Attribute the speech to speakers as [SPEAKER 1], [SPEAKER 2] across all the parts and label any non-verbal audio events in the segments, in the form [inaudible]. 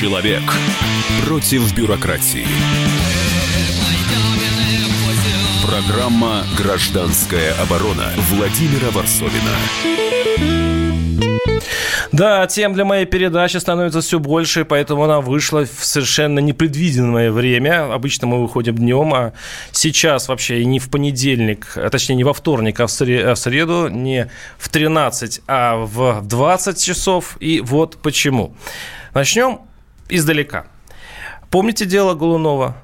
[SPEAKER 1] Человек против бюрократии. Программа «Гражданская оборона» Владимира Варсовина.
[SPEAKER 2] Да, тем для моей передачи становится все больше, поэтому она вышла в совершенно непредвиденное время. Обычно мы выходим днем, а сейчас вообще не в понедельник, а точнее не во вторник, а в среду, не в 13, а в 20 часов. И вот почему. Начнем издалека. Помните дело Голунова?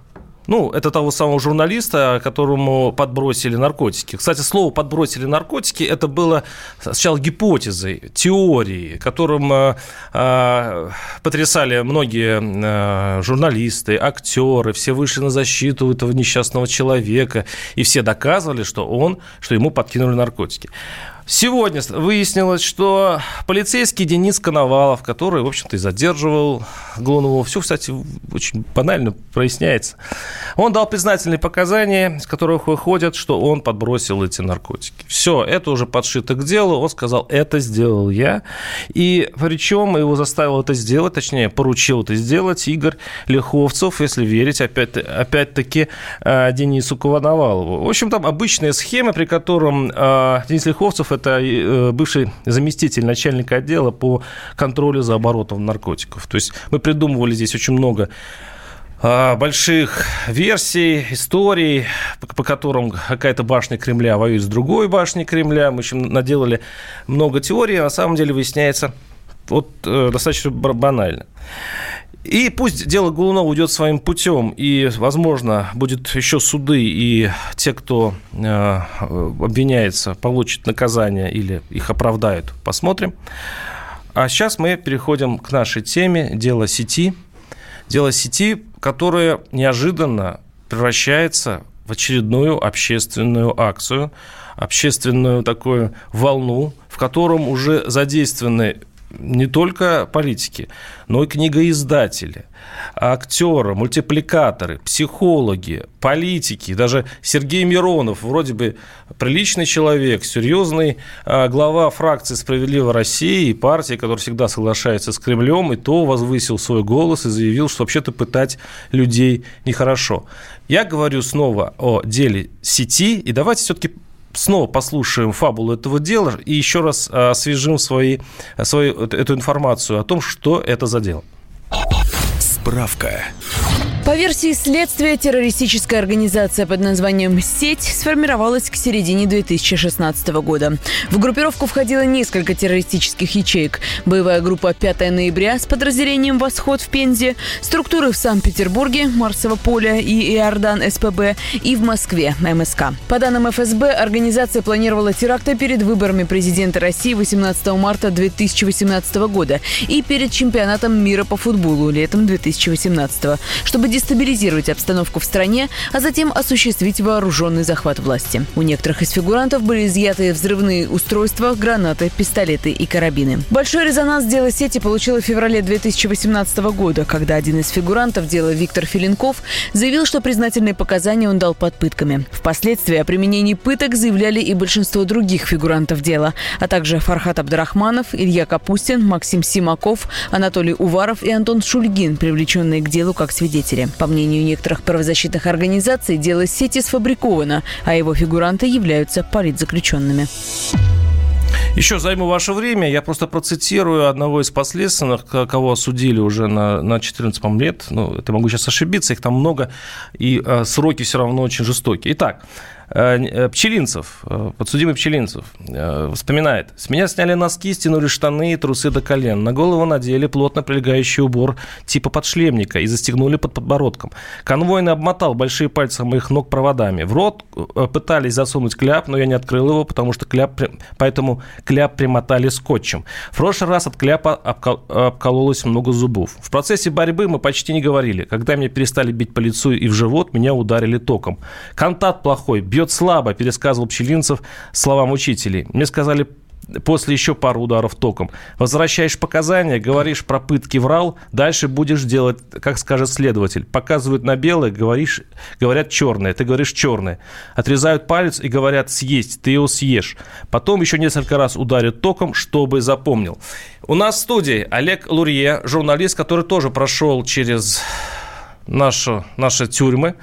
[SPEAKER 2] Ну, это того самого журналиста, которому подбросили наркотики. Кстати, слово «подбросили наркотики» это было сначала гипотезой, теорией, которым э, э, потрясали многие э, журналисты, актеры, все вышли на защиту этого несчастного человека, и все доказывали, что он, что ему подкинули наркотики. Сегодня выяснилось, что полицейский Денис Коновалов, который, в общем-то, и задерживал Глунову, все, кстати, очень банально проясняется. Он дал признательные показания, из которых выходят, что он подбросил эти наркотики. Все, это уже подшито к делу. Он сказал, это сделал я. И причем его заставил это сделать, точнее, поручил это сделать Игорь Лиховцев, если верить, опять, опять-таки, э, Денису Коновалову. В общем, там обычная схема, при котором э, Денис Лиховцев это э, бывший заместитель начальника отдела по контролю за оборотом наркотиков. То есть мы придумывали здесь очень много а, больших версий, историй, по, которым какая-то башня Кремля воюет с другой башней Кремля. Мы, в наделали много теорий, а на самом деле выясняется вот э, достаточно банально. И пусть дело Голунова уйдет своим путем, и, возможно, будет еще суды, и те, кто э, обвиняется, получат наказание или их оправдают. Посмотрим. А сейчас мы переходим к нашей теме «Дело сети». Дело сети, которое неожиданно превращается в очередную общественную акцию, общественную такую волну, в котором уже задействованы не только политики, но и книгоиздатели, актеры, мультипликаторы, психологи, политики, даже Сергей Миронов, вроде бы приличный человек, серьезный а, глава фракции «Справедливой России» и партии, который всегда соглашается с Кремлем, и то возвысил свой голос и заявил, что вообще-то пытать людей нехорошо. Я говорю снова о деле сети, и давайте все-таки снова послушаем фабулу этого дела и еще раз а, освежим свои, свою, эту информацию о том, что это за дело.
[SPEAKER 1] Справка.
[SPEAKER 3] По версии следствия, террористическая организация под названием «Сеть» сформировалась к середине 2016 года. В группировку входило несколько террористических ячеек. Боевая группа «5 ноября» с подразделением «Восход» в Пензе, структуры в Санкт-Петербурге, Марсово поле и Иордан СПБ и в Москве, МСК. По данным ФСБ, организация планировала теракты перед выборами президента России 18 марта 2018 года и перед чемпионатом мира по футболу летом 2018, чтобы дестабилизировать обстановку в стране, а затем осуществить вооруженный захват власти. У некоторых из фигурантов были изъяты взрывные устройства, гранаты, пистолеты и карабины. Большой резонанс дела сети получило в феврале 2018 года, когда один из фигурантов дела Виктор Филинков заявил, что признательные показания он дал под пытками. Впоследствии о применении пыток заявляли и большинство других фигурантов дела, а также Фархат Абдрахманов, Илья Капустин, Максим Симаков, Анатолий Уваров и Антон Шульгин, привлеченные к делу как свидетели. По мнению некоторых правозащитных организаций, дело сети сфабриковано, а его фигуранты являются политзаключенными.
[SPEAKER 2] Еще займу ваше время. Я просто процитирую одного из последственных, кого осудили уже на, на 14 лет. Ну, это могу сейчас ошибиться, их там много, и э, сроки все равно очень жестокие. Итак, Пчелинцев, э, подсудимый Пчелинцев, вспоминает. С меня сняли носки, стянули штаны и трусы до колен. На голову надели плотно прилегающий убор типа подшлемника и застегнули под подбородком. Конвойный обмотал большие пальцы моих ног проводами. В рот пытались засунуть кляп, но я не открыл его, потому что кляп, поэтому кляп примотали скотчем. В прошлый раз от кляпа обкололось много зубов. В процессе борьбы мы почти не говорили. Когда меня перестали бить по лицу и в живот, меня ударили током. Контакт плохой, бьет слабо, пересказывал Пчелинцев словам учителей. Мне сказали после еще пару ударов током. Возвращаешь показания, говоришь про пытки врал, дальше будешь делать, как скажет следователь. Показывают на белое, говоришь, говорят черное, ты говоришь черное. Отрезают палец и говорят съесть, ты его съешь. Потом еще несколько раз ударят током, чтобы запомнил. У нас в студии Олег Лурье, журналист, который тоже прошел через нашу, наши тюрьмы.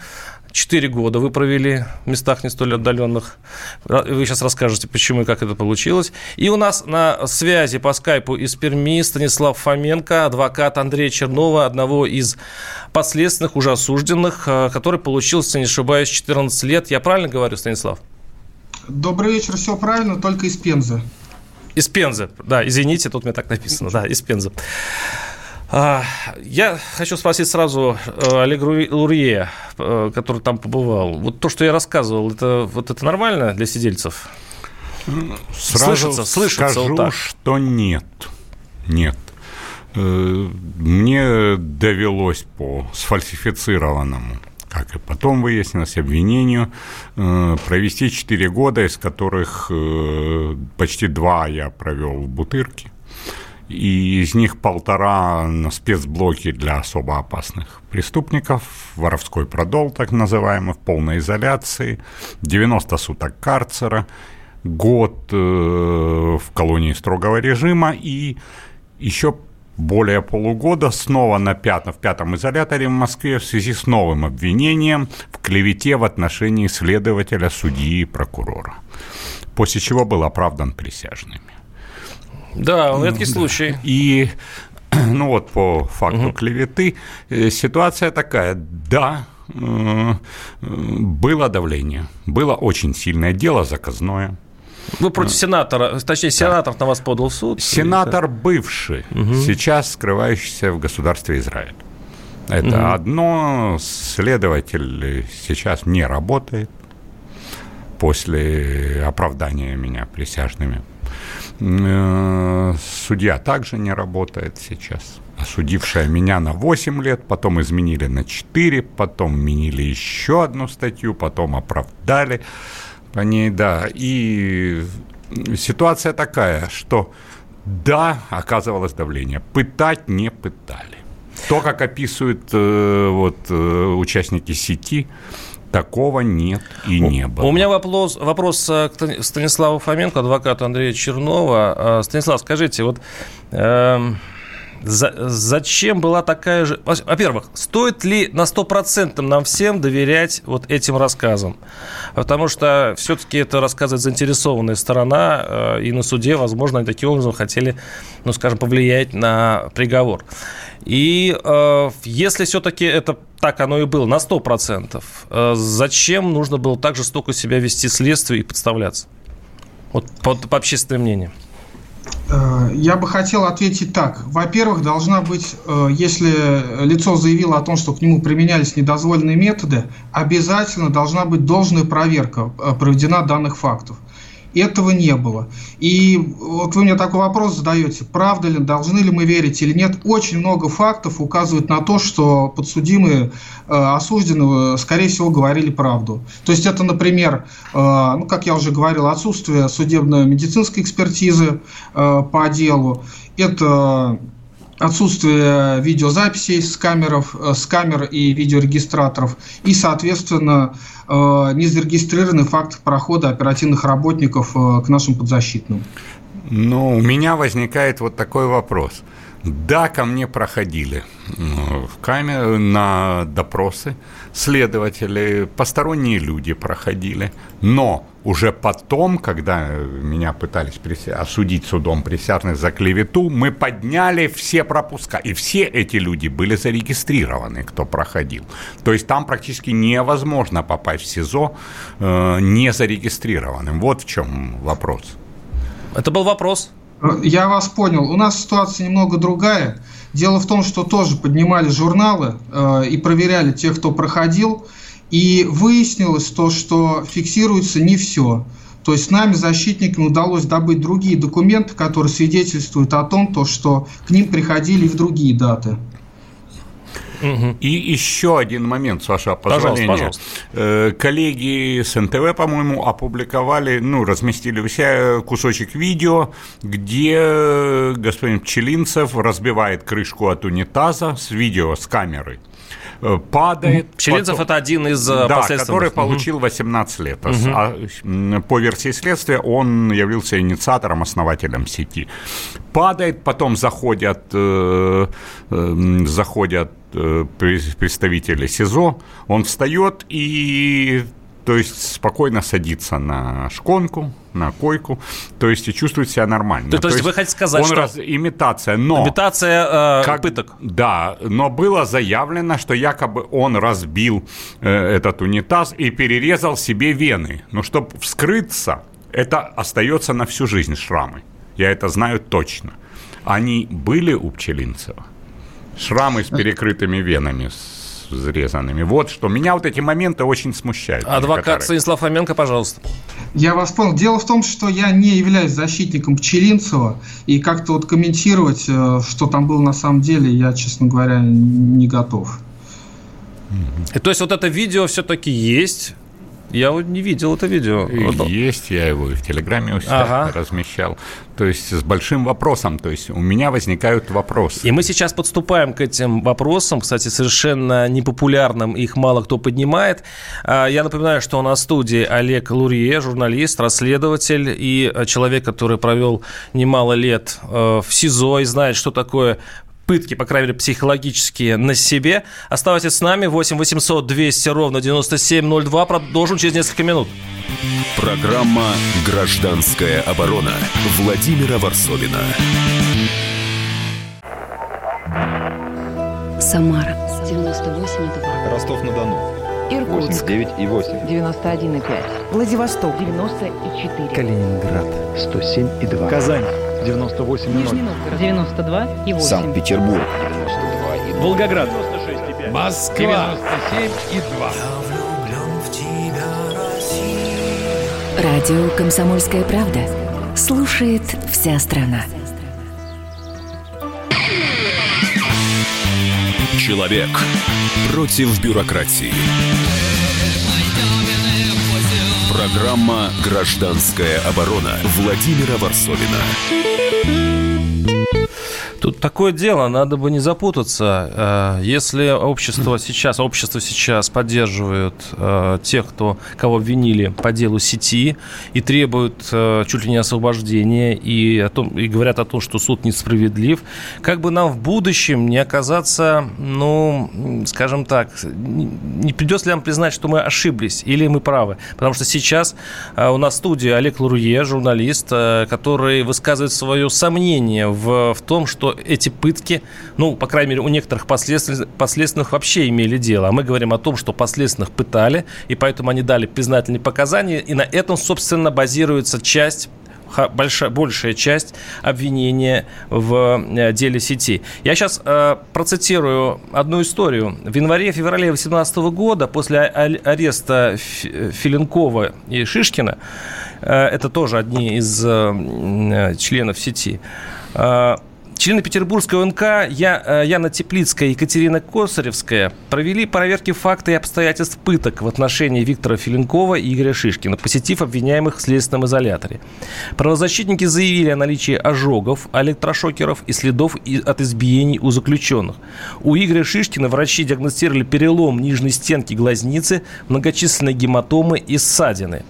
[SPEAKER 2] Четыре года вы провели в местах не столь отдаленных. Вы сейчас расскажете, почему и как это получилось. И у нас на связи по скайпу из Перми Станислав Фоменко, адвокат Андрея Чернова, одного из последственных, уже осужденных, э, который получил, если не ошибаюсь, 14 лет. Я правильно говорю, Станислав?
[SPEAKER 4] Добрый вечер, все правильно, только из Пензы.
[SPEAKER 2] Из Пензы, да, извините, тут меня так написано, да, из Пензы. А, я хочу спросить сразу э, Олег Лурье, который там побывал. Вот то, что я рассказывал, это, вот это нормально для сидельцев?
[SPEAKER 5] Сразу слышится, слышится скажу, вот так. что нет. Нет. Э, мне довелось по сфальсифицированному как и потом выяснилось, обвинению, провести 4 года, из которых почти два я провел в Бутырке и из них полтора на спецблоки для особо опасных преступников, воровской продол, так называемый, в полной изоляции, 90 суток карцера, год э, в колонии строгого режима и еще более полугода снова на пятом, в пятом изоляторе в Москве в связи с новым обвинением в клевете в отношении следователя, судьи и прокурора. После чего был оправдан присяжными.
[SPEAKER 2] Да, редкий случай.
[SPEAKER 5] И [clears throat] ну вот по факту угу. клеветы э, ситуация такая, да, э, было давление, было очень сильное дело заказное.
[SPEAKER 2] Вы против сенатора, точнее, сенатор да. на вас подал в суд?
[SPEAKER 5] Сенатор бывший, угу. сейчас скрывающийся в государстве Израиль. Это угу. одно, следователь сейчас не работает после оправдания меня присяжными. Э, судья также не работает сейчас. Осудившая меня на 8 лет, потом изменили на 4, потом менили еще одну статью, потом оправдали по ней, да. И ситуация такая, что да, оказывалось давление. Пытать не пытали. То, как описывают э, вот, э, участники сети, Такого нет и не было.
[SPEAKER 2] У меня вопрос, вопрос э, к Станиславу Фоменко, адвокату Андрея Чернова. Э, Станислав, скажите, вот э, за, зачем была такая же... Во-первых, стоит ли на 100% нам всем доверять вот этим рассказам? Потому что все-таки это рассказывает заинтересованная сторона, э, и на суде, возможно, они таким образом хотели, ну, скажем, повлиять на приговор. И э, если все-таки это так оно и было, на 100%, э, зачем нужно было так жестоко себя вести следствие и подставляться? Вот по, по общественному мнению.
[SPEAKER 4] Э, я бы хотел ответить так. Во-первых, должна быть, э, если лицо заявило о том, что к нему применялись недозволенные методы, обязательно должна быть должная проверка э, проведена данных фактов. Этого не было. И вот вы мне такой вопрос задаете, правда ли, должны ли мы верить или нет. Очень много фактов указывают на то, что подсудимые, э, осужденные, скорее всего, говорили правду. То есть это, например, э, ну, как я уже говорил, отсутствие судебно-медицинской экспертизы э, по делу, это отсутствие видеозаписей с, камеров, э, с камер и видеорегистраторов и, соответственно, э, не зарегистрированный факт прохода оперативных работников э, к нашим подзащитным.
[SPEAKER 5] Ну, у меня возникает вот такой вопрос. Да, ко мне проходили в камеры на допросы следователи, посторонние люди проходили, но уже потом, когда меня пытались осудить судом присяжных за клевету, мы подняли все пропуска. И все эти люди были зарегистрированы, кто проходил. То есть там практически невозможно попасть в СИЗО э, не зарегистрированным. Вот в чем вопрос.
[SPEAKER 2] Это был вопрос.
[SPEAKER 4] Я вас понял. У нас ситуация немного другая. Дело в том, что тоже поднимали журналы э, и проверяли тех, кто проходил. И выяснилось то, что фиксируется не все. То есть нами, защитникам, удалось добыть другие документы, которые свидетельствуют о том, то, что к ним приходили и в другие даты.
[SPEAKER 5] Угу. И еще один момент, с вашего позволения. Пожалуйста, пожалуйста. Коллеги с НТВ, по-моему, опубликовали, ну, разместили у себя кусочек видео, где господин Пчелинцев разбивает крышку от унитаза с видео, с камеры. Э, падает.
[SPEAKER 2] Пчелинцев потом, это один из
[SPEAKER 5] э, да, который получил 18 лет. Угу. А, по версии следствия он явился инициатором, основателем сети. Падает, потом заходят, э, заходят представители СИЗО, он встает и то есть спокойно садится на шконку, на койку, то есть и чувствует себя нормально.
[SPEAKER 2] То, то, есть, есть вы хотите сказать, что... Раз...
[SPEAKER 5] Имитация, но...
[SPEAKER 2] Имитация э, как... пыток.
[SPEAKER 5] Да, но было заявлено, что якобы он разбил э, этот унитаз и перерезал себе вены. Но чтобы вскрыться, это остается на всю жизнь шрамы. Я это знаю точно. Они были у Пчелинцева? Шрамы с перекрытыми венами, взрезанными. Вот что. Меня вот эти моменты очень смущают.
[SPEAKER 2] Адвокат некоторые. Станислав Фоменко, пожалуйста.
[SPEAKER 4] Я вас понял. Дело в том, что я не являюсь защитником Пчелинцева, и как-то вот комментировать, э, что там было на самом деле, я, честно говоря, не готов.
[SPEAKER 2] То есть вот это видео все-таки есть, я вот не видел это видео.
[SPEAKER 5] Есть, я его и в Телеграме у себя ага. размещал. То есть с большим вопросом. То есть у меня возникают вопросы.
[SPEAKER 2] И мы сейчас подступаем к этим вопросам. Кстати, совершенно непопулярным. Их мало кто поднимает. А, я напоминаю, что у нас в студии Олег Лурье, журналист, расследователь и человек, который провел немало лет э, в СИЗО и знает, что такое пытки, по крайней мере, психологические на себе. Оставайтесь с нами. 8 800 200 ровно 9702. Продолжим через несколько минут.
[SPEAKER 1] Программа «Гражданская оборона» Владимира Варсовина.
[SPEAKER 6] Самара 98,2.
[SPEAKER 7] Ростов-на-Дону.
[SPEAKER 6] Иркутск.
[SPEAKER 7] 89 и 8.
[SPEAKER 6] 91 и 5. Владивосток. 94.
[SPEAKER 7] Калининград. 107 и 2. Казань. 98 и 0.
[SPEAKER 6] Нижний Новгород. 92 и 8.
[SPEAKER 7] Санкт-Петербург. 92 и
[SPEAKER 2] 0. Волгоград.
[SPEAKER 7] 96 и 5.
[SPEAKER 2] Москва.
[SPEAKER 7] 97 и 2.
[SPEAKER 6] Радио «Комсомольская правда». Слушает вся страна.
[SPEAKER 1] Человек против бюрократии. Программа «Гражданская оборона» Владимира Варсовина. Thank you.
[SPEAKER 2] Тут такое дело, надо бы не запутаться. Э, если общество [clears throat] сейчас, общество сейчас поддерживает э, тех, кто, кого обвинили по делу сети и требуют э, чуть ли не освобождения и, о том, и говорят о том, что суд несправедлив, как бы нам в будущем не оказаться, ну, скажем так, не придется ли нам признать, что мы ошиблись или мы правы? Потому что сейчас у нас в студии Олег Луруе, журналист, который высказывает свое сомнение в, в том, что эти пытки, ну, по крайней мере, у некоторых последственных, вообще имели дело. А мы говорим о том, что последственных пытали, и поэтому они дали признательные показания, и на этом, собственно, базируется часть большая, большая часть обвинения в э, деле сети. Я сейчас э, процитирую одну историю. В январе-феврале 2018 года, после ареста Филинкова и Шишкина, э, это тоже одни из э, членов сети, э, Члены Петербургского ОНК Я, э, Яна Теплицкая и Екатерина Косаревская провели проверки факта и обстоятельств пыток в отношении Виктора Филинкова и Игоря Шишкина, посетив обвиняемых в следственном изоляторе. Правозащитники заявили о наличии ожогов, электрошокеров и следов от избиений у заключенных. У Игоря Шишкина врачи диагностировали перелом нижней стенки глазницы, многочисленные гематомы и ссадины.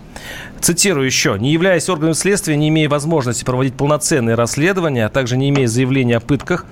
[SPEAKER 2] Цитирую еще. «Не являясь органом следствия, не имея возможности проводить полноценные расследования, а также не имея заявления о пытках,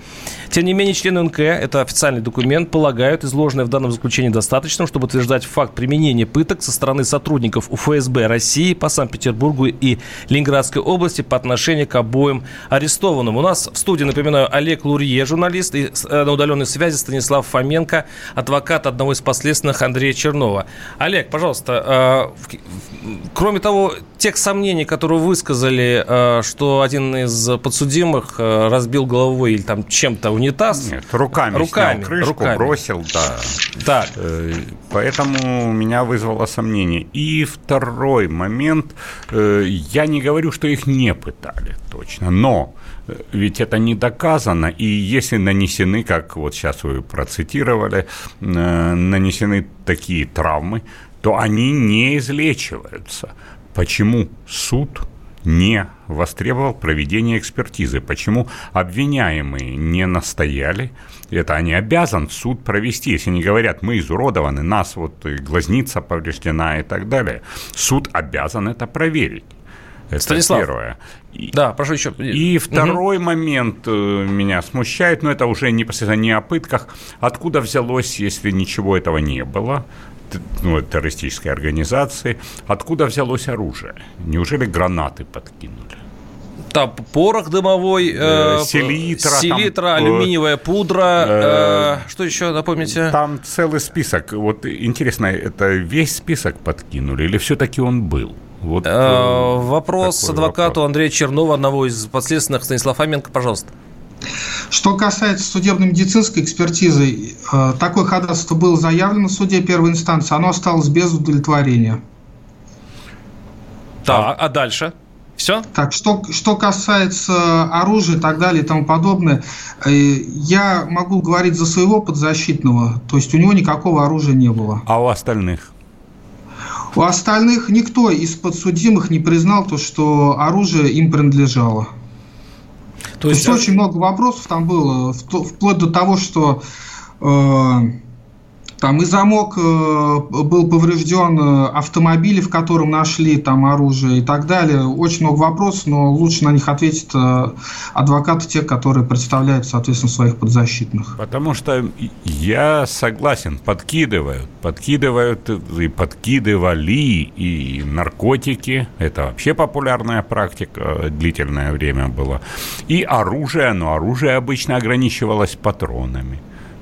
[SPEAKER 2] тем не менее, члены НК, это официальный документ, полагают изложенное в данном заключении достаточным, чтобы утверждать факт применения пыток со стороны сотрудников УФСБ России по Санкт-Петербургу и Ленинградской области по отношению к обоим арестованным. У нас в студии, напоминаю, Олег Лурье, журналист, и э, на удаленной связи Станислав Фоменко, адвокат одного из последственных Андрея Чернова. Олег, пожалуйста, э, кроме того, тех сомнений, которые высказали, э, что один из подсудимых разбил головой или там чем-то унитаз.
[SPEAKER 5] Нет, руками, руками снял крышку, руками. бросил, да. Так. Э, поэтому меня вызвало сомнение. И второй момент, э, я не говорю, что их не пытали точно, но ведь это не доказано, и если нанесены, как вот сейчас вы процитировали, нанесены такие травмы, то они не излечиваются. Почему суд не востребовал проведение экспертизы? Почему обвиняемые не настояли? Это они обязан суд провести. Если они говорят, мы изуродованы, нас вот глазница повреждена и так далее, суд обязан это проверить. Это
[SPEAKER 2] Станислав.
[SPEAKER 5] первое.
[SPEAKER 2] Да, прошу еще.
[SPEAKER 5] И второй угу. момент э, меня смущает, но это уже непосредственно не о пытках. Откуда взялось, если ничего этого не было, ну, террористической организации, откуда взялось оружие? Неужели гранаты подкинули?
[SPEAKER 2] Там порох дымовой, э, э селитра, селитра там, э, алюминиевая пудра, э, э, что еще, напомните?
[SPEAKER 5] Там целый список. Вот интересно, это весь список подкинули или все-таки он был?
[SPEAKER 2] Вот, э, вопрос адвокату вопрос. Андрея Чернова, одного из подследственных, Станислав Фоменко, пожалуйста.
[SPEAKER 4] Что касается судебно-медицинской экспертизы, э, такое ходатайство было заявлено в суде первой инстанции, оно осталось без удовлетворения.
[SPEAKER 2] Так, а дальше? Все?
[SPEAKER 4] Так, что, что касается оружия и так далее и тому подобное, э, я могу говорить за своего подзащитного, то есть у него никакого оружия не было.
[SPEAKER 5] А у остальных?
[SPEAKER 4] У остальных никто из подсудимых не признал то, что оружие им принадлежало. То есть, То есть очень много вопросов там было, вплоть до того, что э, там и замок э, был поврежден, э, автомобиль, в котором нашли там оружие и так далее. Очень много вопросов, но лучше на них ответят э, адвокаты, те, которые представляют, соответственно, своих подзащитных.
[SPEAKER 5] Потому что я согласен, подкидывают, подкидывают и подкидывали и наркотики. Это вообще популярная практика, длительное время была. И оружие, но оружие обычно ограничивалось патронами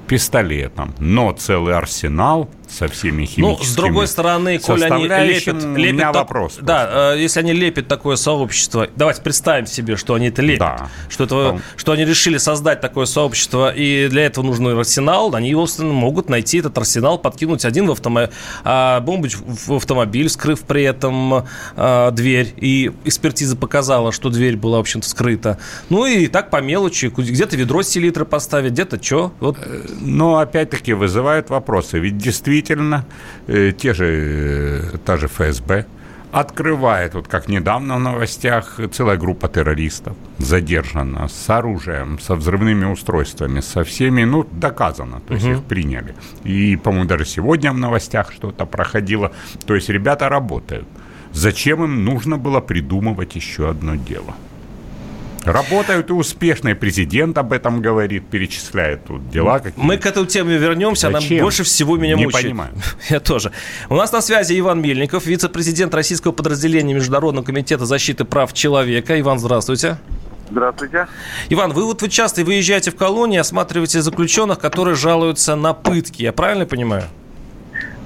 [SPEAKER 5] пистолетом, но целый арсенал со всеми химическими Ну,
[SPEAKER 2] с другой стороны, коли они лепят... лепят
[SPEAKER 5] у меня так, вопрос.
[SPEAKER 2] Да, просто. Э, если они лепят такое сообщество, давайте представим себе, что они это лепят, да. что, это, что они решили создать такое сообщество, и для этого нужен арсенал, они его могут найти, этот арсенал, подкинуть один в автомобиль, а бомбить в автомобиль, скрыв при этом а, дверь, и экспертиза показала, что дверь была, в общем-то, скрыта. Ну и так по мелочи, где-то ведро с селитры поставить, где-то что. Вот. Э,
[SPEAKER 5] но опять-таки вызывают вопросы, ведь действительно действительно э, те же, э, та же ФСБ открывает, вот как недавно в новостях, целая группа террористов задержана с оружием, со взрывными устройствами, со всеми, ну, доказано, то есть угу. их приняли. И, по-моему, даже сегодня в новостях что-то проходило. То есть ребята работают. Зачем им нужно было придумывать еще одно дело? Работают и успешные. Президент об этом говорит, перечисляет тут дела.
[SPEAKER 2] Какие Мы к этой теме вернемся. Зачем? Она больше всего меня
[SPEAKER 5] Не
[SPEAKER 2] мучает.
[SPEAKER 5] понимаю. [laughs]
[SPEAKER 2] Я тоже. У нас на связи Иван Мельников, вице-президент российского подразделения Международного комитета защиты прав человека. Иван, здравствуйте.
[SPEAKER 8] Здравствуйте.
[SPEAKER 2] Иван, вы вот вы часто выезжаете в колонии, осматриваете заключенных, которые жалуются на пытки. Я правильно понимаю?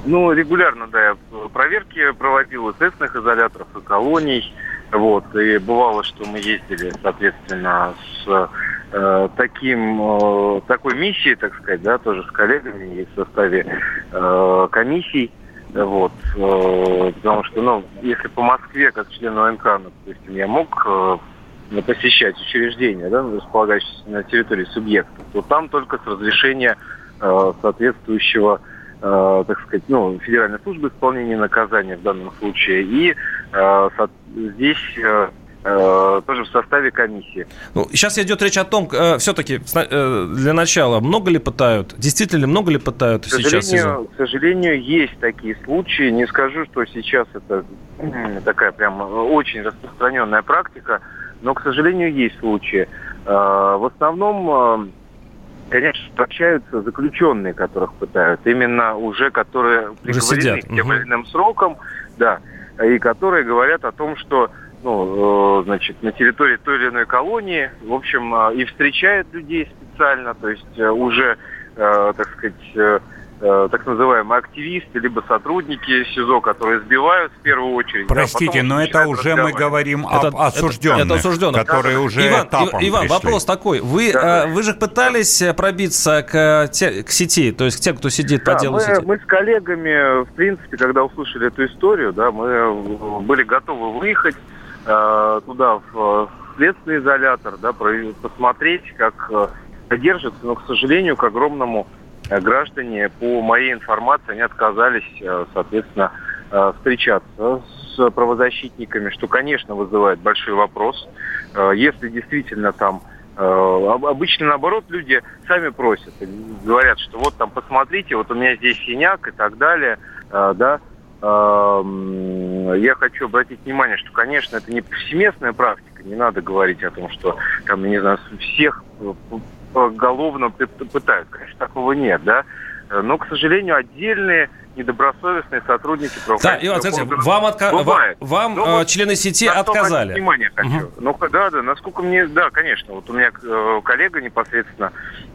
[SPEAKER 8] Ну, регулярно, да, я проверки проводил и тестных изоляторов, и колоний. Вот, и бывало, что мы ездили, соответственно, с э, таким, э, такой миссией, так сказать, да, тоже с коллегами и в составе э, комиссий. Вот, э, потому что, ну, если по Москве, как член ОНК, ну, допустим, я мог э, посещать учреждения, да, располагающиеся на территории субъекта, то там только с разрешения э, соответствующего э, так сказать, ну, Федеральной службы исполнения наказания в данном случае, и здесь э, э, тоже в составе комиссии.
[SPEAKER 2] Ну, сейчас идет речь о том, э, все-таки э, для начала, много ли пытают? Действительно, много ли пытают
[SPEAKER 8] к сейчас? К сожалению, есть такие случаи. Не скажу, что сейчас это такая прям очень распространенная практика, но, к сожалению, есть случаи. Э, в основном... Э, конечно, общаются заключенные, которых пытают, именно уже которые приговорены к тем или иным срокам, да, и которые говорят о том, что ну, э, значит, на территории той или иной колонии, в общем, э, и встречают людей специально, то есть э, уже так сказать, Э, так называемые активисты, либо сотрудники СИЗО, которые сбивают в первую очередь.
[SPEAKER 5] Простите, да, но это уже мы говорим это, об осужденных, это, это осужденных, которые да, уже
[SPEAKER 2] Иван, этапом Иван, пришли. вопрос такой. Вы, да. вы же пытались пробиться к, к сети, то есть к тем, кто сидит да, по делу
[SPEAKER 8] мы,
[SPEAKER 2] сети?
[SPEAKER 8] мы с коллегами, в принципе, когда услышали эту историю, да, мы были готовы выехать э, туда, в следственный изолятор, да, посмотреть, как содержится, но, к сожалению, к огромному Э, граждане, по моей информации, они отказались, э, соответственно, э, встречаться с правозащитниками, что, конечно, вызывает большой вопрос. Если действительно там Обычно, наоборот, люди сами просят, говорят, что вот там посмотрите, вот у меня здесь синяк и так далее, да, я хочу обратить внимание, что, конечно, это не повсеместная практика, не надо говорить о том, что там, не знаю, всех поголовно пытают. Конечно, такого нет, да. Но, к сожалению, отдельные недобросовестные сотрудники
[SPEAKER 2] Да, Иван, смотрите, вам, отка... вам, вам Но, э, члены сети отказали.
[SPEAKER 8] Внимание хочу. Угу. Ну, да, да, насколько мне, да, конечно, вот у меня э, коллега непосредственно,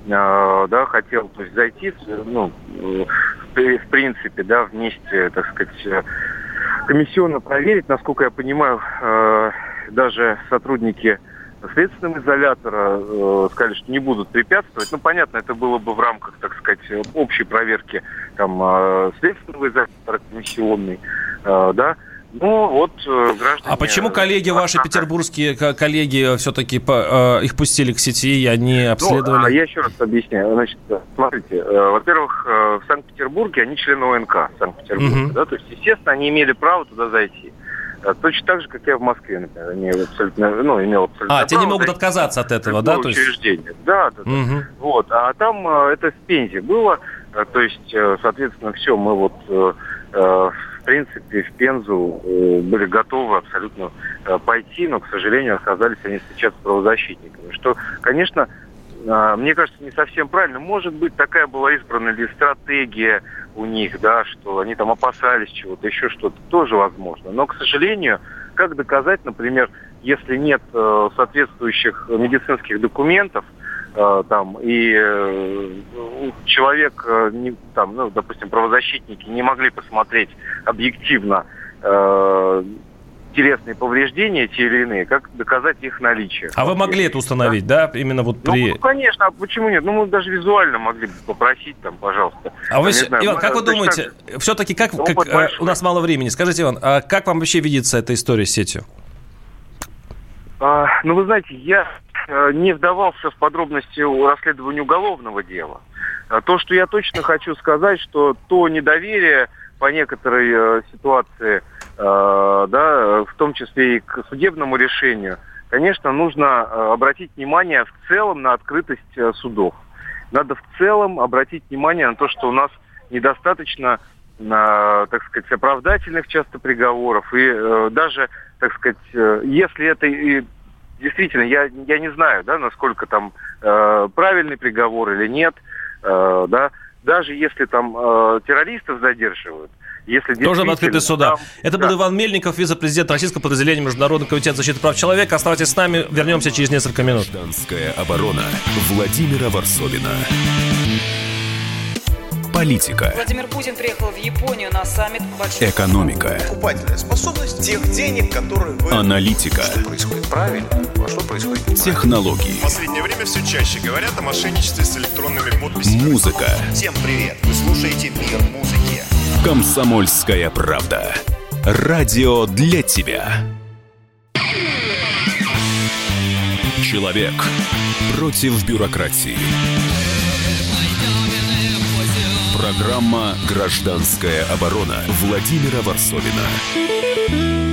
[SPEAKER 8] э, да, хотел то есть, зайти, ну, в принципе, да, вместе, так сказать, комиссионно проверить, насколько я понимаю, даже сотрудники следственного изолятора э, сказали, что не будут препятствовать. Ну, понятно, это было бы в рамках, так сказать, общей проверки там, э, следственного изолятора комиссионной, э, да. Ну, вот э,
[SPEAKER 2] граждане... А почему коллеги ваши, петербургские коллеги, все-таки э, их пустили к сети, и они ну, обследовали? Ну,
[SPEAKER 8] я еще раз объясняю. Значит, смотрите, э, во-первых, э, в Санкт-Петербурге они члены ОНК Санкт-Петербурга, угу. да, то есть, естественно, они имели право туда зайти. А точно так же, как я в Москве, например, имел абсолютно, ну, имел абсолютно
[SPEAKER 2] А, те не могут отказаться от этого, да?
[SPEAKER 8] То есть... Да, да, угу. Вот. А там э, это в Пензе было, э, то есть, э, соответственно, все, мы вот, в принципе, в Пензу были готовы абсолютно пойти, но, к сожалению, оказались они встречаться с правозащитниками. Что, конечно, мне кажется, не совсем правильно. Может быть, такая была избрана ли стратегия у них, да, что они там опасались чего-то, еще что-то, тоже возможно. Но, к сожалению, как доказать, например, если нет э, соответствующих медицинских документов, э, там, и э, человек, э, не, там, ну, допустим, правозащитники не могли посмотреть объективно э, телесные повреждения, те или иные, как доказать их наличие.
[SPEAKER 2] А вы могли это установить, да? да? Именно вот при...
[SPEAKER 8] Ну, конечно, а почему нет? Ну, мы даже визуально могли бы попросить там, пожалуйста.
[SPEAKER 2] А вы, знаю, Иван, как вы думаете, так... все-таки как, как э, у нас мало времени, скажите, Иван, а как вам вообще видится эта история с сетью?
[SPEAKER 8] А, ну, вы знаете, я э, не вдавался в подробности расследования уголовного дела. А то, что я точно хочу сказать, что то недоверие по некоторой э, ситуации да, в том числе и к судебному решению, конечно, нужно э, обратить внимание в целом на открытость э, судов. Надо в целом обратить внимание на то, что у нас недостаточно, так сказать, оправдательных часто приговоров. И даже, так сказать, если это и действительно, я, я не знаю, да, насколько там правильный приговор или нет, да, даже если там террористов задерживают, если
[SPEAKER 2] Тоже в открытый суда. Там, Это да. был Иван Мельников, вице-президент Российского подразделения Международного комитета защиты прав человека. Оставайтесь с нами, вернемся через несколько минут.
[SPEAKER 1] Гражданская оборона Владимира Варсовина. Политика.
[SPEAKER 9] Владимир Путин приехал в Японию на саммит
[SPEAKER 1] большой... Экономика.
[SPEAKER 10] Покупательная способность тех денег, которые вы...
[SPEAKER 1] Аналитика.
[SPEAKER 10] Что происходит правильно, а что происходит
[SPEAKER 1] Технологии.
[SPEAKER 11] В последнее время все чаще говорят о мошенничестве с электронными подписями.
[SPEAKER 1] Музыка.
[SPEAKER 10] Всем привет! Вы слушаете «Мир музыки».
[SPEAKER 1] Комсомольская правда. Радио для тебя. Человек против бюрократии. Программа «Гражданская оборона» Владимира Варсовина.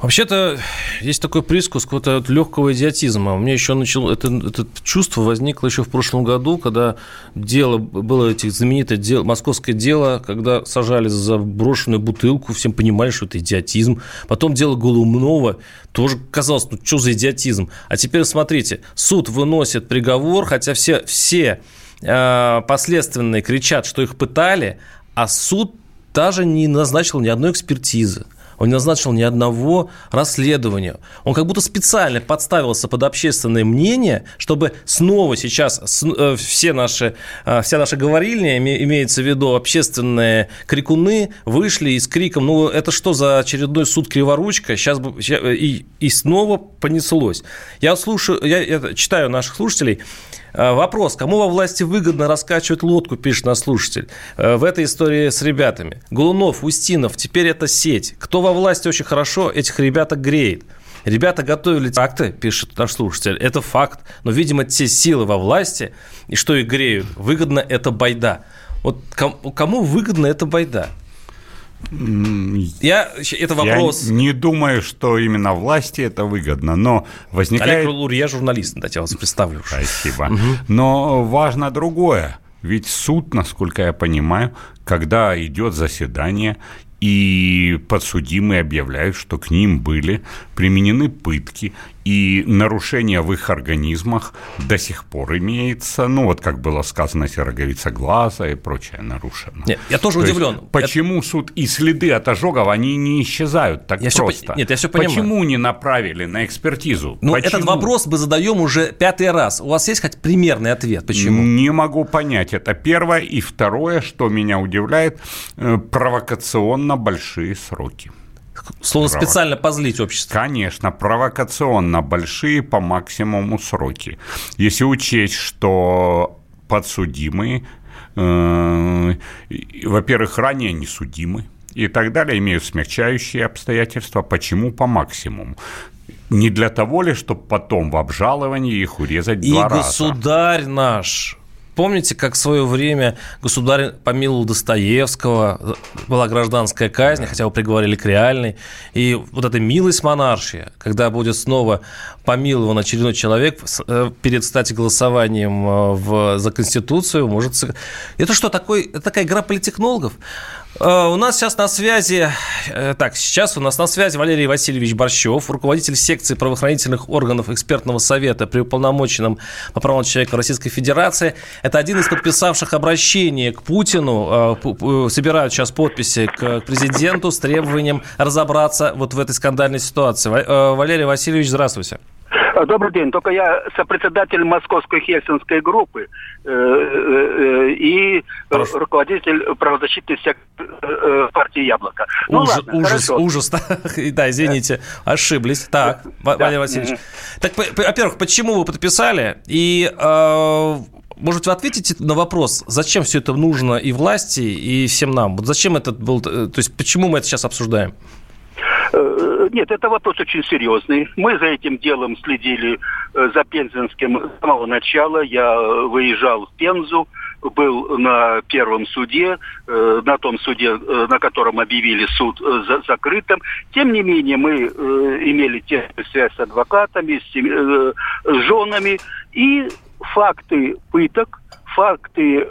[SPEAKER 2] Вообще-то есть такой прискус какого-то легкого идиотизма. У меня еще начало это, это чувство возникло еще в прошлом году, когда дело было этих знаменитое дело, московское дело, когда сажали за брошенную бутылку, всем понимали, что это идиотизм. Потом дело Голумнова, тоже казалось, ну что за идиотизм. А теперь смотрите, суд выносит приговор, хотя все, все э, последственные кричат, что их пытали, а суд даже не назначил ни одной экспертизы. Он не назначил ни одного расследования. Он как будто специально подставился под общественное мнение, чтобы снова сейчас э, все наши, э, вся наша говорильня, имеется в виду общественные крикуны, вышли и с криком, ну это что за очередной суд Криворучка, сейчас бы, и, и снова понеслось. Я слушаю, я, я читаю наших слушателей, Вопрос, кому во власти выгодно раскачивать лодку, пишет наш слушатель, в этой истории с ребятами. Голунов, Устинов, теперь это сеть. Кто во власти очень хорошо этих ребяток греет. Ребята готовили акты, пишет наш слушатель. Это факт. Но, видимо, те силы во власти, и что их греют, выгодно это байда. Вот кому выгодно это байда?
[SPEAKER 5] Я, это вопрос. Я не думаю, что именно власти это выгодно, но возникает...
[SPEAKER 2] Олег Лур, я журналист, дайте я вас представлю.
[SPEAKER 5] Спасибо. Но важно другое. Ведь суд, насколько я понимаю, когда идет заседание, и подсудимые объявляют, что к ним были применены пытки, и нарушение в их организмах до сих пор имеется, ну вот как было сказано, сероговица глаза и прочее нарушено.
[SPEAKER 2] Нет, я тоже То удивлен.
[SPEAKER 5] Есть, почему это... суд и следы от ожогов, они не исчезают так я просто?
[SPEAKER 2] Все, нет, я все понимаю.
[SPEAKER 5] Почему не направили на экспертизу?
[SPEAKER 2] Ну,
[SPEAKER 5] почему?
[SPEAKER 2] этот вопрос мы задаем уже пятый раз. У вас есть хоть примерный ответ? Почему?
[SPEAKER 5] Не могу понять. Это первое. И второе, что меня удивляет, э, провокационно большие сроки.
[SPEAKER 2] Словно Прово... специально позлить общество.
[SPEAKER 5] Конечно, провокационно большие по максимуму сроки. Если учесть, что подсудимые, э, во-первых, ранее не судимы, и так далее, имеют смягчающие обстоятельства. Почему по максимуму? Не для того ли, чтобы потом в обжаловании их урезать
[SPEAKER 2] и
[SPEAKER 5] два
[SPEAKER 2] раза? И государь наш Помните, как в свое время государь помиловал Достоевского, была гражданская казнь, хотя его приговорили к реальной. И вот эта милость монаршия, когда будет снова помилован очередной человек э, перед, кстати, голосованием э, в, за Конституцию, может... Это что, такой, это такая игра политтехнологов? Э, у нас сейчас на связи, так, сейчас у нас на связи Валерий Васильевич Борщев, руководитель секции правоохранительных органов экспертного совета при уполномоченном по правам человека Российской Федерации. Это один из подписавших обращение к Путину. Собирают сейчас подписи к президенту с требованием разобраться вот в этой скандальной ситуации. Валерий Васильевич, здравствуйте.
[SPEAKER 12] Э, добрый день. Только я сопредседатель Московской Хельсинской группы э, э, и Хорошо. руководитель правозащитной секции партии «Яблоко».
[SPEAKER 2] Ну, ужас, ладно, ужас, хорошо. ужас. [laughs] Да, извините, ошиблись. Так, да. Валерий Васильевич. Так, во-первых, почему вы подписали? И может, вы ответите на вопрос, зачем все это нужно и власти, и всем нам? Вот зачем это был, то есть почему мы это сейчас обсуждаем?
[SPEAKER 12] Нет, это вопрос очень серьезный. Мы за этим делом следили э, за Пензенским с самого начала. Я выезжал в Пензу, был на первом суде, э, на том суде, э, на котором объявили суд закрытым. Тем не менее, мы имели тесную связь с адвокатами, с, женами, и факты пыток, факты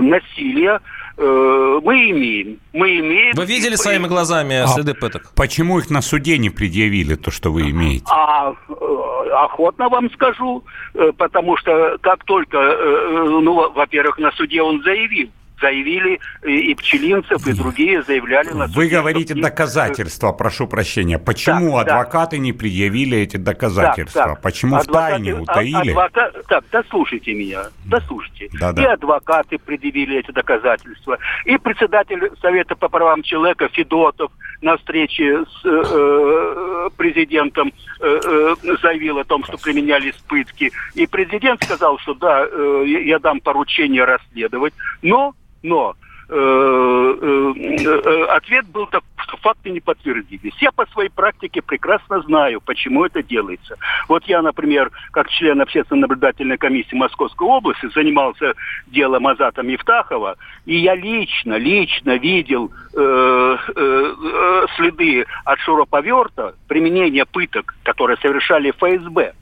[SPEAKER 12] насилия, Э, мы имеем. Мы имеем.
[SPEAKER 2] Вы видели своими глазами а следы пыток?
[SPEAKER 5] Почему их на суде не предъявили, то, что вы имеете?
[SPEAKER 12] А, э, охотно вам скажу, э, потому что как только, ну, во-первых, на суде он заявил, заявили и Пчелинцев, и другие заявляли на
[SPEAKER 5] Вы говорите что... доказательства, прошу прощения. Почему да, адвокаты да. не предъявили эти доказательства? Да, да. Почему адвокаты, в тайне а, утаили?
[SPEAKER 12] Адвока... Так, дослушайте меня, дослушайте. Да, да. И адвокаты предъявили эти доказательства, и председатель Совета по правам человека Федотов на встрече с э, э президентом э, э, заявил о том, что применялись пытки. И президент сказал, что да, э, я дам поручение расследовать, но но э, э, э, ответ был такой, что факты не подтвердились. Я по своей практике прекрасно знаю, почему это делается. Вот я, например, как член общественно-наблюдательной комиссии Московской области занимался делом Азата Мифтахова, и я лично, лично видел следы от шуруповерта, применения пыток, которые совершали ФСБ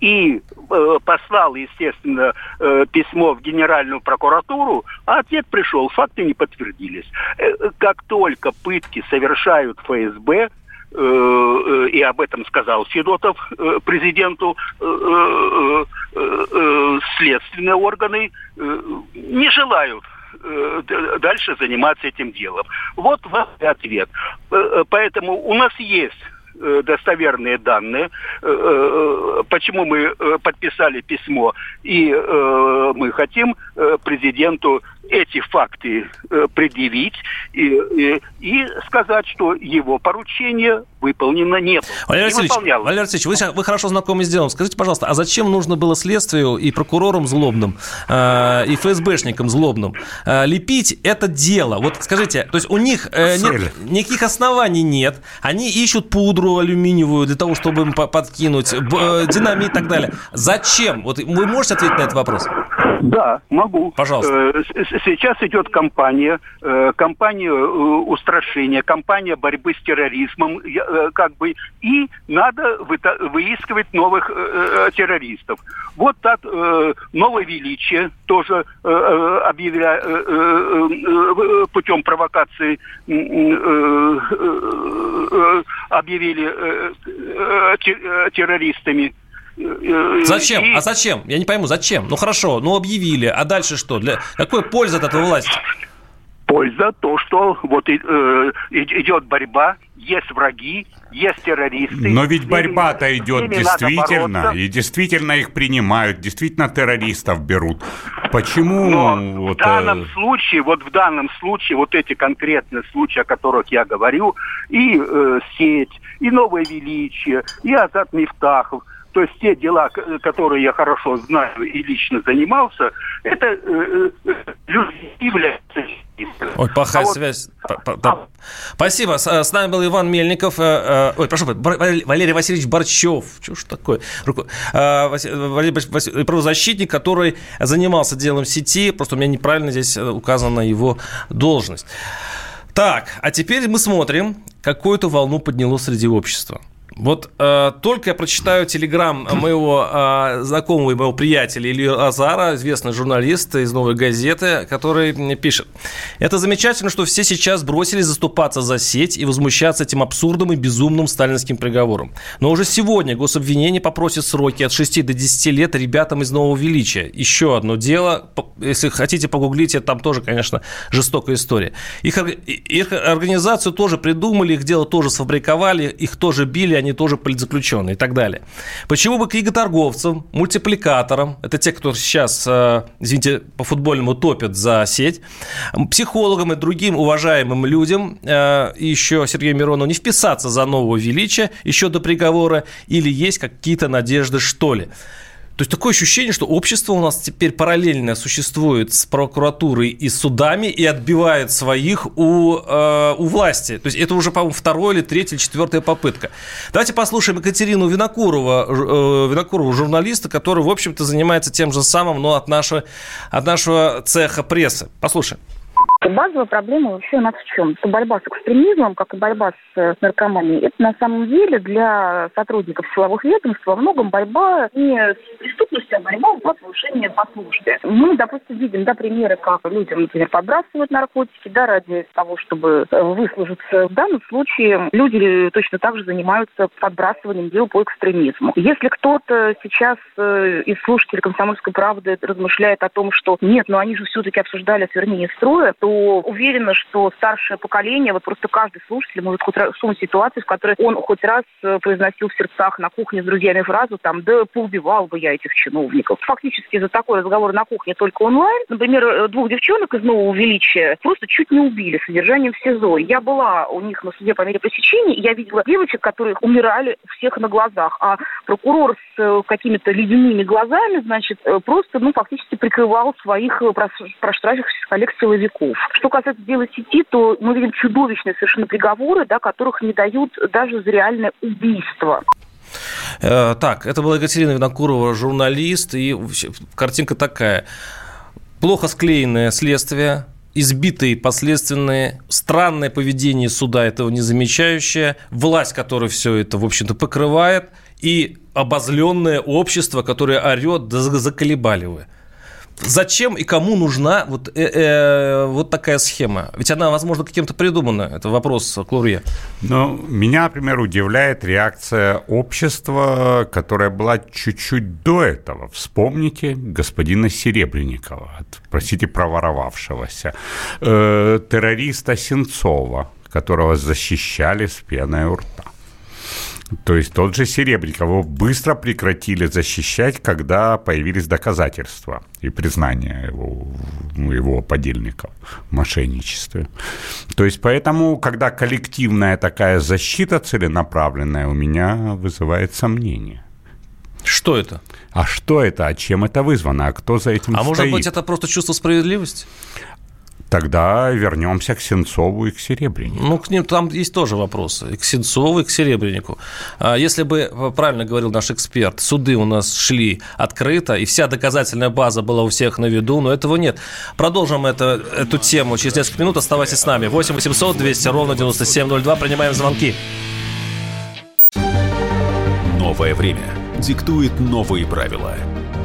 [SPEAKER 12] и э, послал, естественно, э, письмо в Генеральную прокуратуру, а ответ пришел, факты не подтвердились. Э, как только пытки совершают ФСБ, э, э, и об этом сказал Федотов э, президенту, следственные органы не желают дальше заниматься этим делом. Вот ваш ответ. Поэтому у нас есть достоверные данные, почему мы подписали письмо, и мы хотим президенту эти факты э, предъявить и, и, и сказать, что его поручение выполнено не было.
[SPEAKER 2] Валерий Васильевич, Валерий Васильевич вы, вы хорошо знакомы с делом. Скажите, пожалуйста, а зачем нужно было следствию и прокурорам злобным, э, и ФСБшникам злобным э, лепить это дело? Вот скажите, то есть у них э, нет, никаких оснований нет, они ищут пудру алюминиевую для того, чтобы им подкинуть, э, динамит и так далее. Зачем? Вот вы можете ответить на этот вопрос?
[SPEAKER 12] Да, могу.
[SPEAKER 2] Пожалуйста. Э,
[SPEAKER 12] сейчас идет кампания, э, кампания э, устрашения, кампания борьбы с терроризмом, как бы, и надо выискивать новых террористов. Вот так новое величие тоже объявля... путем провокации объявили террористами.
[SPEAKER 2] Зачем? И... А зачем? Я не пойму, зачем? Ну хорошо, ну объявили, а дальше что? Для... Какой польза от этого власти?
[SPEAKER 12] Польза то, что вот э, идет борьба, есть враги, есть террористы.
[SPEAKER 5] Но ведь борьба-то идет действительно, и действительно их принимают, действительно террористов берут. Почему?
[SPEAKER 12] Но вот, в данном э... случае, вот в данном случае, вот эти конкретные случаи, о которых я говорю, и э, сеть, и новое величие, и Азат Мифтахов – то есть те дела, которые я хорошо знаю и лично занимался, это э, э, люди являются
[SPEAKER 2] Ой, плохая а связь. Вот... А... Спасибо. С, с нами был Иван Мельников. Э, ой, прошу, Валерий Васильевич Борчев. Что ж такое? Валерий Васильевич, правозащитник, который занимался делом сети. Просто у меня неправильно здесь указана его должность. Так, а теперь мы смотрим, какую-то волну подняло среди общества. Вот э, только я прочитаю телеграм моего э, знакомого и моего приятеля Ильи Азара, известный журналист из «Новой газеты», который мне пишет. Это замечательно, что все сейчас бросились заступаться за сеть и возмущаться этим абсурдным и безумным сталинским приговором. Но уже сегодня гособвинение попросит сроки от 6 до 10 лет ребятам из «Нового величия». Еще одно дело, если хотите погуглите, там тоже, конечно, жестокая история. Их, их организацию тоже придумали, их дело тоже сфабриковали, их тоже били, они они тоже политзаключенные и так далее. Почему бы книготорговцам, мультипликаторам, это те, кто сейчас, э, извините, по футбольному топят за сеть, психологам и другим уважаемым людям, э, еще Сергею Миронову, не вписаться за нового величия еще до приговора, или есть какие-то надежды, что ли? То есть такое ощущение, что общество у нас теперь параллельно существует с прокуратурой и судами и отбивает своих у, э, у власти. То есть это уже, по-моему, вторая или третья или четвертая попытка. Давайте послушаем Екатерину Винокурова, э, Винокурову, журналиста, который, в общем-то, занимается тем же самым, но от нашего, от нашего цеха прессы. Послушаем.
[SPEAKER 13] Базовая проблема вообще у нас в чем? Это борьба с экстремизмом, как и борьба с, с наркоманией. Это на самом деле для сотрудников силовых ведомств во многом борьба не с преступностью, а борьба за повышение послушания. Мы, допустим, видим да, примеры, как людям, например, подбрасывают наркотики да, ради того, чтобы э, выслужиться. В данном случае люди точно так же занимаются подбрасыванием дел по экстремизму. Если кто-то сейчас э, из слушателей «Комсомольской правды» размышляет о том, что нет, но они же все-таки обсуждали отвернение строя, то уверена, что старшее поколение, вот просто каждый слушатель может хоть раз сунуть ситуацию, в которой он хоть раз э, произносил в сердцах на кухне с друзьями фразу там «да поубивал бы я этих чиновников». Фактически за такой разговор на кухне только онлайн. Например, э, двух девчонок из Нового Величия просто чуть не убили содержанием в СИЗО. Я была у них на суде по мере посещения, и я видела девочек, которые умирали всех на глазах, а прокурор с э, какими-то ледяными глазами, значит, просто, ну, фактически прикрывал своих проштрафившихся коллег-силовиков. Что касается дела сети, то мы видим чудовищные совершенно приговоры, да, которых не дают даже за реальное убийство.
[SPEAKER 2] Э, так, это была Екатерина Винокурова, журналист, и картинка такая. Плохо склеенное следствие, избитые последственные, странное поведение суда этого не замечающее, власть, которая все это, в общем-то, покрывает, и обозленное общество, которое орет, да заколебали вы. Зачем и кому нужна вот, э, э, вот такая схема? Ведь она, возможно, каким-то придумана. Это вопрос к Лурье.
[SPEAKER 5] Ну, меня, например, удивляет реакция общества, которая была чуть-чуть до этого. Вспомните господина Серебренникова, простите, проворовавшегося, э, террориста Сенцова, которого защищали с пеной у рта. То есть тот же Серебренников его быстро прекратили защищать, когда появились доказательства и признание его, его подельников в мошенничестве. То есть поэтому, когда коллективная такая защита целенаправленная у меня вызывает сомнения.
[SPEAKER 2] Что это?
[SPEAKER 5] А что это? А чем это вызвано? А кто за этим
[SPEAKER 2] а
[SPEAKER 5] стоит?
[SPEAKER 2] А может быть, это просто чувство справедливости?
[SPEAKER 5] Тогда вернемся к Сенцову и к Серебреннику.
[SPEAKER 2] Ну, к ним там есть тоже вопросы. И к Сенцову, и к Серебреннику. А если бы, правильно говорил наш эксперт, суды у нас шли открыто, и вся доказательная база была у всех на виду, но этого нет. Продолжим это, эту тему через несколько минут. Оставайтесь с нами. 8 800 200 ровно 9702. Принимаем звонки.
[SPEAKER 1] Новое время диктует новые правила.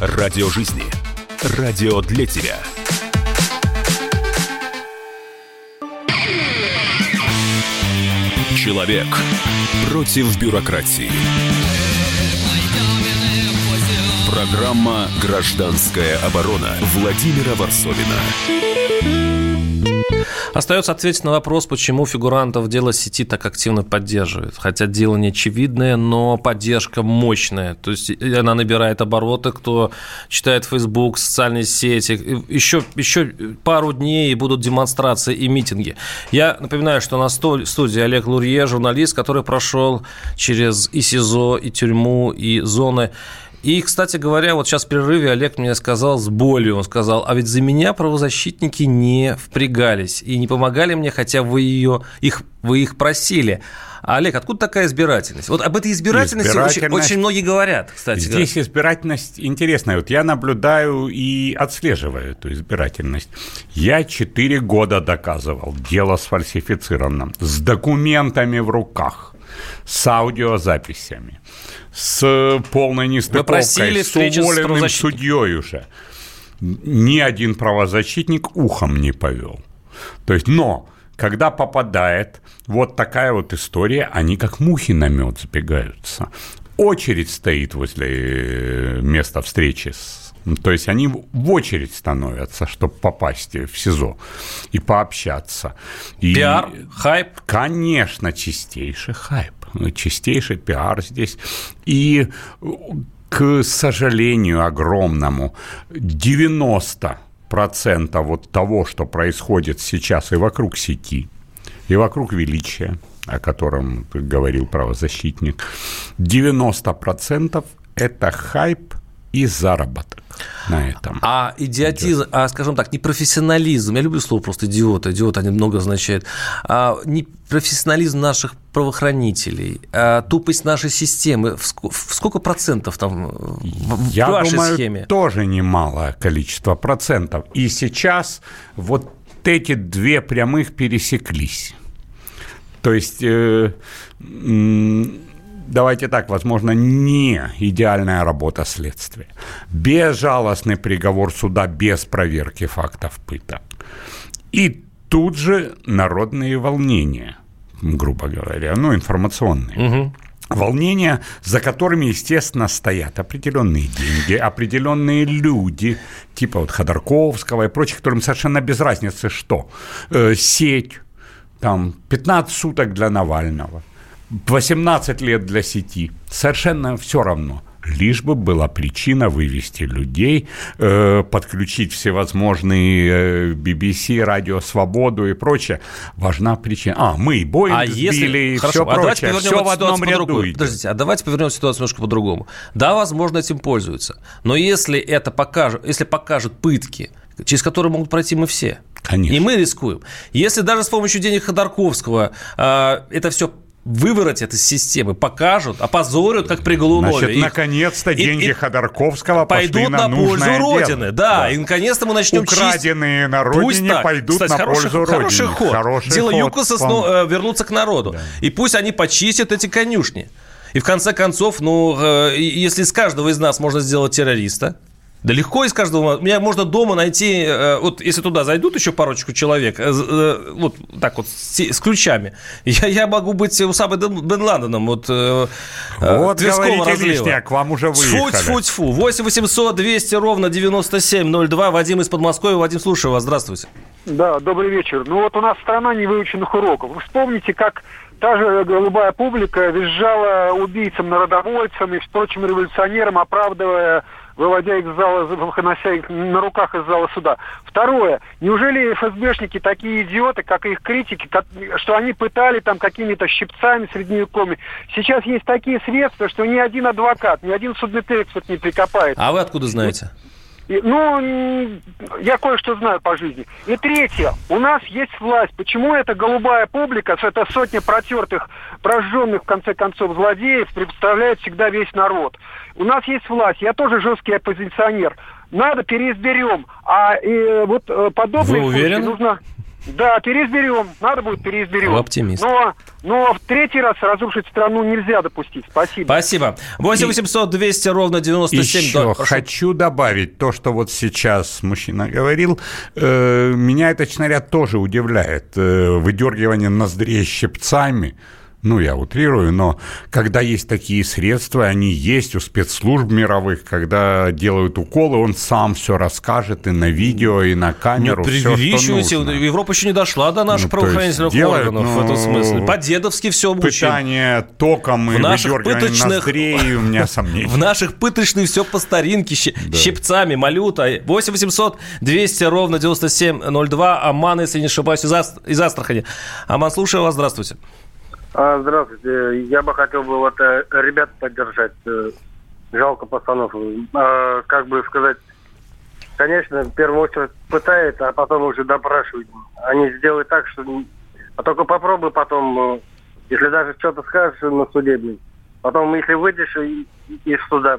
[SPEAKER 1] Радио жизни. Радио для тебя. Человек против бюрократии. Программа «Гражданская оборона» Владимира Варсовина.
[SPEAKER 2] Остается ответить на вопрос, почему фигурантов дела сети так активно поддерживают. Хотя дело не очевидное, но поддержка мощная. То есть она набирает обороты, кто читает Facebook, социальные сети. Еще, еще пару дней будут демонстрации и митинги. Я напоминаю, что на студии Олег Лурье, журналист, который прошел через и СИЗО, и тюрьму, и зоны и, кстати говоря, вот сейчас в перерыве Олег мне сказал с болью, он сказал, а ведь за меня правозащитники не впрягались и не помогали мне, хотя вы, ее, их, вы их просили. А, Олег, откуда такая избирательность? Вот об этой избирательности избирательность... очень, очень многие говорят, кстати.
[SPEAKER 5] Здесь говоря. избирательность интересная. Вот я наблюдаю и отслеживаю эту избирательность. Я четыре года доказывал, дело сфальсифицировано, с документами в руках, с аудиозаписями с полной нестыковкой, с уволенным судьей уже. Ни один правозащитник ухом не повел. То есть, но когда попадает вот такая вот история, они как мухи на мед забегаются. Очередь стоит возле э, места встречи с то есть они в очередь становятся, чтобы попасть в СИЗО и пообщаться.
[SPEAKER 2] И, Пиар, хайп?
[SPEAKER 5] Конечно, чистейший хайп чистейший пиар здесь. И, к сожалению огромному, 90 процента вот того, что происходит сейчас и вокруг сети, и вокруг величия, о котором говорил правозащитник, 90% это хайп и заработок на этом.
[SPEAKER 2] А идиотизм, а, скажем так, непрофессионализм, я люблю слово просто идиот, идиот, они много означают, а, не профессионализм наших правоохранителей, а тупость нашей системы, в сколько процентов там в
[SPEAKER 5] я
[SPEAKER 2] вашей
[SPEAKER 5] думаю,
[SPEAKER 2] схеме?
[SPEAKER 5] тоже немалое количество процентов. И сейчас вот эти две прямых пересеклись. То есть... Э, давайте так, возможно, не идеальная работа следствия. Безжалостный приговор суда без проверки фактов пыток. И тут же народные волнения, грубо говоря, ну, информационные. Угу. Волнения, за которыми, естественно, стоят определенные деньги, определенные люди, типа вот Ходорковского и прочих, которым совершенно без разницы, что э, сеть, там 15 суток для Навального – 18 лет для сети. Совершенно все равно. лишь бы была причина вывести людей, э, подключить всевозможные э, BBC, Радио Свободу и прочее. Важна причина. А, мы Боинг а сбили если... и Хорошо, все а прочее. Все в одном ряду идет.
[SPEAKER 2] Подождите, а давайте повернем ситуацию немножко по-другому. Да, возможно, этим пользуются. Но если это покажет, если покажут пытки, через которые могут пройти мы все,
[SPEAKER 5] Конечно.
[SPEAKER 2] и мы рискуем. Если даже с помощью денег Ходорковского э, это все выворотят из системы, покажут, опозорят, как при Голунове.
[SPEAKER 5] Значит, наконец-то деньги и, Ходорковского
[SPEAKER 2] пойдут на пользу Родины.
[SPEAKER 5] Дело.
[SPEAKER 2] Да, да, и наконец-то мы начнем
[SPEAKER 5] Украденные чист... на Родине пусть пойдут Кстати, на хороший, пользу Родине.
[SPEAKER 2] Хороший ход. Хороший Дело ход. ЮКОСа снова, э, вернуться к народу. Да. И пусть они почистят эти конюшни. И в конце концов, ну, э, если из каждого из нас можно сделать террориста, да легко из каждого. Меня можно дома найти, э, вот если туда зайдут еще парочку человек, э, э, вот так вот, с, с ключами, [laughs] я, я могу быть Усамой Бен Ладеном, вот,
[SPEAKER 5] вот Тверского разлива. лишнее, к вам уже выехали.
[SPEAKER 2] Фу, тьфу, тьфу. 8 800 200 ровно 9702. Вадим из Подмосковья. Вадим, слушаю вас. Здравствуйте.
[SPEAKER 14] Да, добрый вечер. Ну вот у нас страна невыученных уроков. Вы вспомните, как та же голубая публика визжала убийцам, народовольцам и прочим революционерам, оправдывая выводя их из зала, вынося их на руках из зала суда. Второе. Неужели ФСБшники такие идиоты, как их критики, что они пытали там какими-то щипцами средневековыми? Сейчас есть такие средства, что ни один адвокат, ни один судмедэксперт не прикопает.
[SPEAKER 2] А вы откуда знаете?
[SPEAKER 14] И, ну, я кое-что знаю по жизни. И третье. У нас есть власть. Почему эта голубая публика, это сотня протертых, прожженных, в конце концов, злодеев, представляет всегда весь народ? У нас есть власть. Я тоже жесткий оппозиционер. Надо переизберем. А и, вот э, подобные
[SPEAKER 2] Вы уверены?
[SPEAKER 14] нужно... Да, переизберем. Надо будет переизберем.
[SPEAKER 2] Вы оптимист.
[SPEAKER 14] Но, но в третий раз разрушить страну нельзя допустить. Спасибо.
[SPEAKER 2] Спасибо. 8 800 200 ровно 97.
[SPEAKER 5] Еще да, хочу добавить то, что вот сейчас мужчина говорил. Э, меня это, говоря, тоже удивляет. Э, выдергивание ноздрей щипцами – ну, я утрирую, но когда есть такие средства, они есть у спецслужб мировых, когда делают уколы, он сам все расскажет и на видео, и на камеру,
[SPEAKER 2] не все, что нужно. Европа еще не дошла до наших ну, правоохранительных делают, органов ну, в этом смысле. По-дедовски все обучим.
[SPEAKER 5] Пытание током и в наших пыточных... ноздрей, у меня [laughs] сомнения.
[SPEAKER 2] В наших пыточных все по старинке, щипцами, малюта. 8 800 200 ровно 9702. Аман, если не ошибаюсь, из Астрахани. Аман, слушаю вас, здравствуйте.
[SPEAKER 15] А, здравствуйте. Я бы хотел бы вот э, ребят поддержать. Э, жалко пацанов. А, как бы сказать, конечно, в первую очередь пытает, а потом уже допрашивают. Они сделают так, что... А только попробуй потом, э, если даже что-то скажешь на суде, потом, если выйдешь из суда,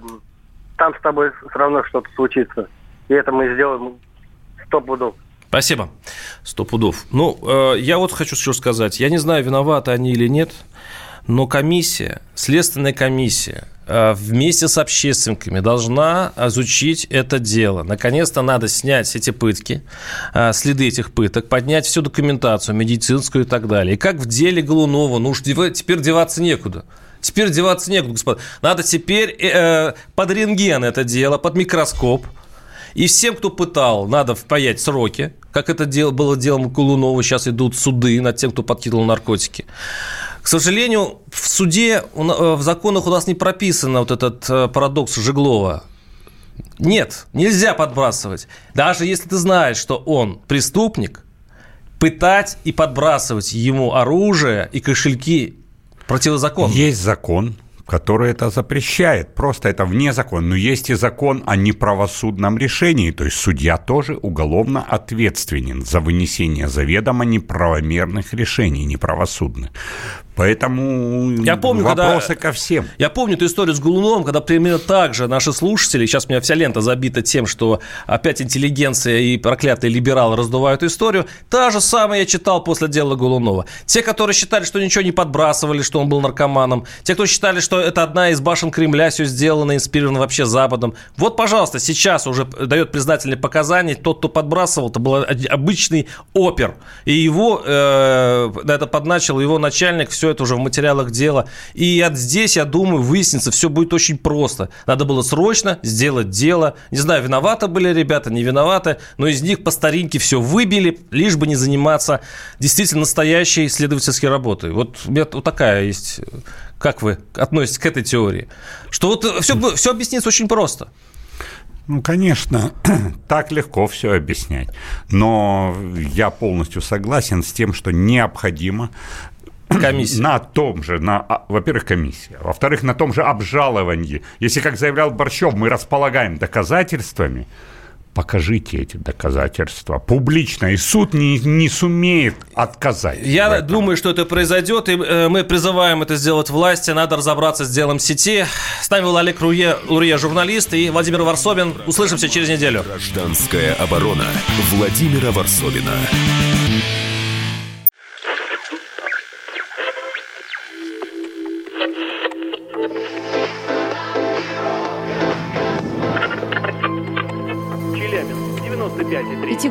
[SPEAKER 15] там с тобой все равно что-то случится. И это мы сделаем сто пудов.
[SPEAKER 2] Спасибо. Сто пудов. Ну, э, я вот хочу что сказать. Я не знаю, виноваты они или нет, но комиссия, следственная комиссия, э, вместе с общественниками должна изучить это дело. Наконец-то надо снять эти пытки, э, следы этих пыток, поднять всю документацию медицинскую и так далее. И как в деле Голунова, ну уж теперь деваться некуда. Теперь деваться некуда, господа. Надо теперь э, под рентген это дело, под микроскоп – и всем, кто пытал, надо впаять сроки, как это дело, было делом Кулунова. Сейчас идут суды над тем, кто подкидывал наркотики. К сожалению, в суде, э, в законах у нас не прописано вот этот э, парадокс Жеглова. Нет, нельзя подбрасывать. Даже если ты знаешь, что он преступник, пытать и подбрасывать ему оружие и кошельки противозаконно.
[SPEAKER 5] Есть закон, который это запрещает. Просто это вне закона. Но есть и закон о неправосудном решении. То есть судья тоже уголовно ответственен за вынесение заведомо неправомерных решений, неправосудных. Поэтому я помню, вопросы когда, ко всем.
[SPEAKER 2] Я помню эту историю с Голуновым, когда примерно так же наши слушатели, сейчас у меня вся лента забита тем, что опять интеллигенция и проклятые либералы раздувают историю. Та же самая я читал после дела Голунова. Те, которые считали, что ничего не подбрасывали, что он был наркоманом. Те, кто считали, что это одна из башен Кремля, все сделано, инспирировано вообще Западом. Вот, пожалуйста, сейчас уже дает признательные показания. Тот, кто подбрасывал, это был обычный опер. И его, э, это подначил его начальник, все это уже в материалах дела. И от здесь, я думаю, выяснится, все будет очень просто. Надо было срочно сделать дело. Не знаю, виноваты были ребята, не виноваты, но из них по старинке все выбили, лишь бы не заниматься действительно настоящей исследовательской работой. Вот у меня вот такая есть Как вы относитесь к этой теории? Что вот все, все объяснится очень просто.
[SPEAKER 5] Ну, конечно, [clears throat] так легко все объяснять. Но я полностью согласен с тем, что необходимо [clears throat] комиссия. На том же, на, а, во-первых, комиссия. Во-вторых, на том же обжаловании. Если, как заявлял Борщев, мы располагаем доказательствами, покажите эти доказательства публично, и суд не, не сумеет отказать.
[SPEAKER 2] Я думаю, что это произойдет, и э, мы призываем это сделать власти. Надо разобраться с делом сети. С нами был Олег Руе, Лурье, журналист, и Владимир Варсобин. Услышимся через неделю.
[SPEAKER 1] Гражданская оборона Владимира Варсобина.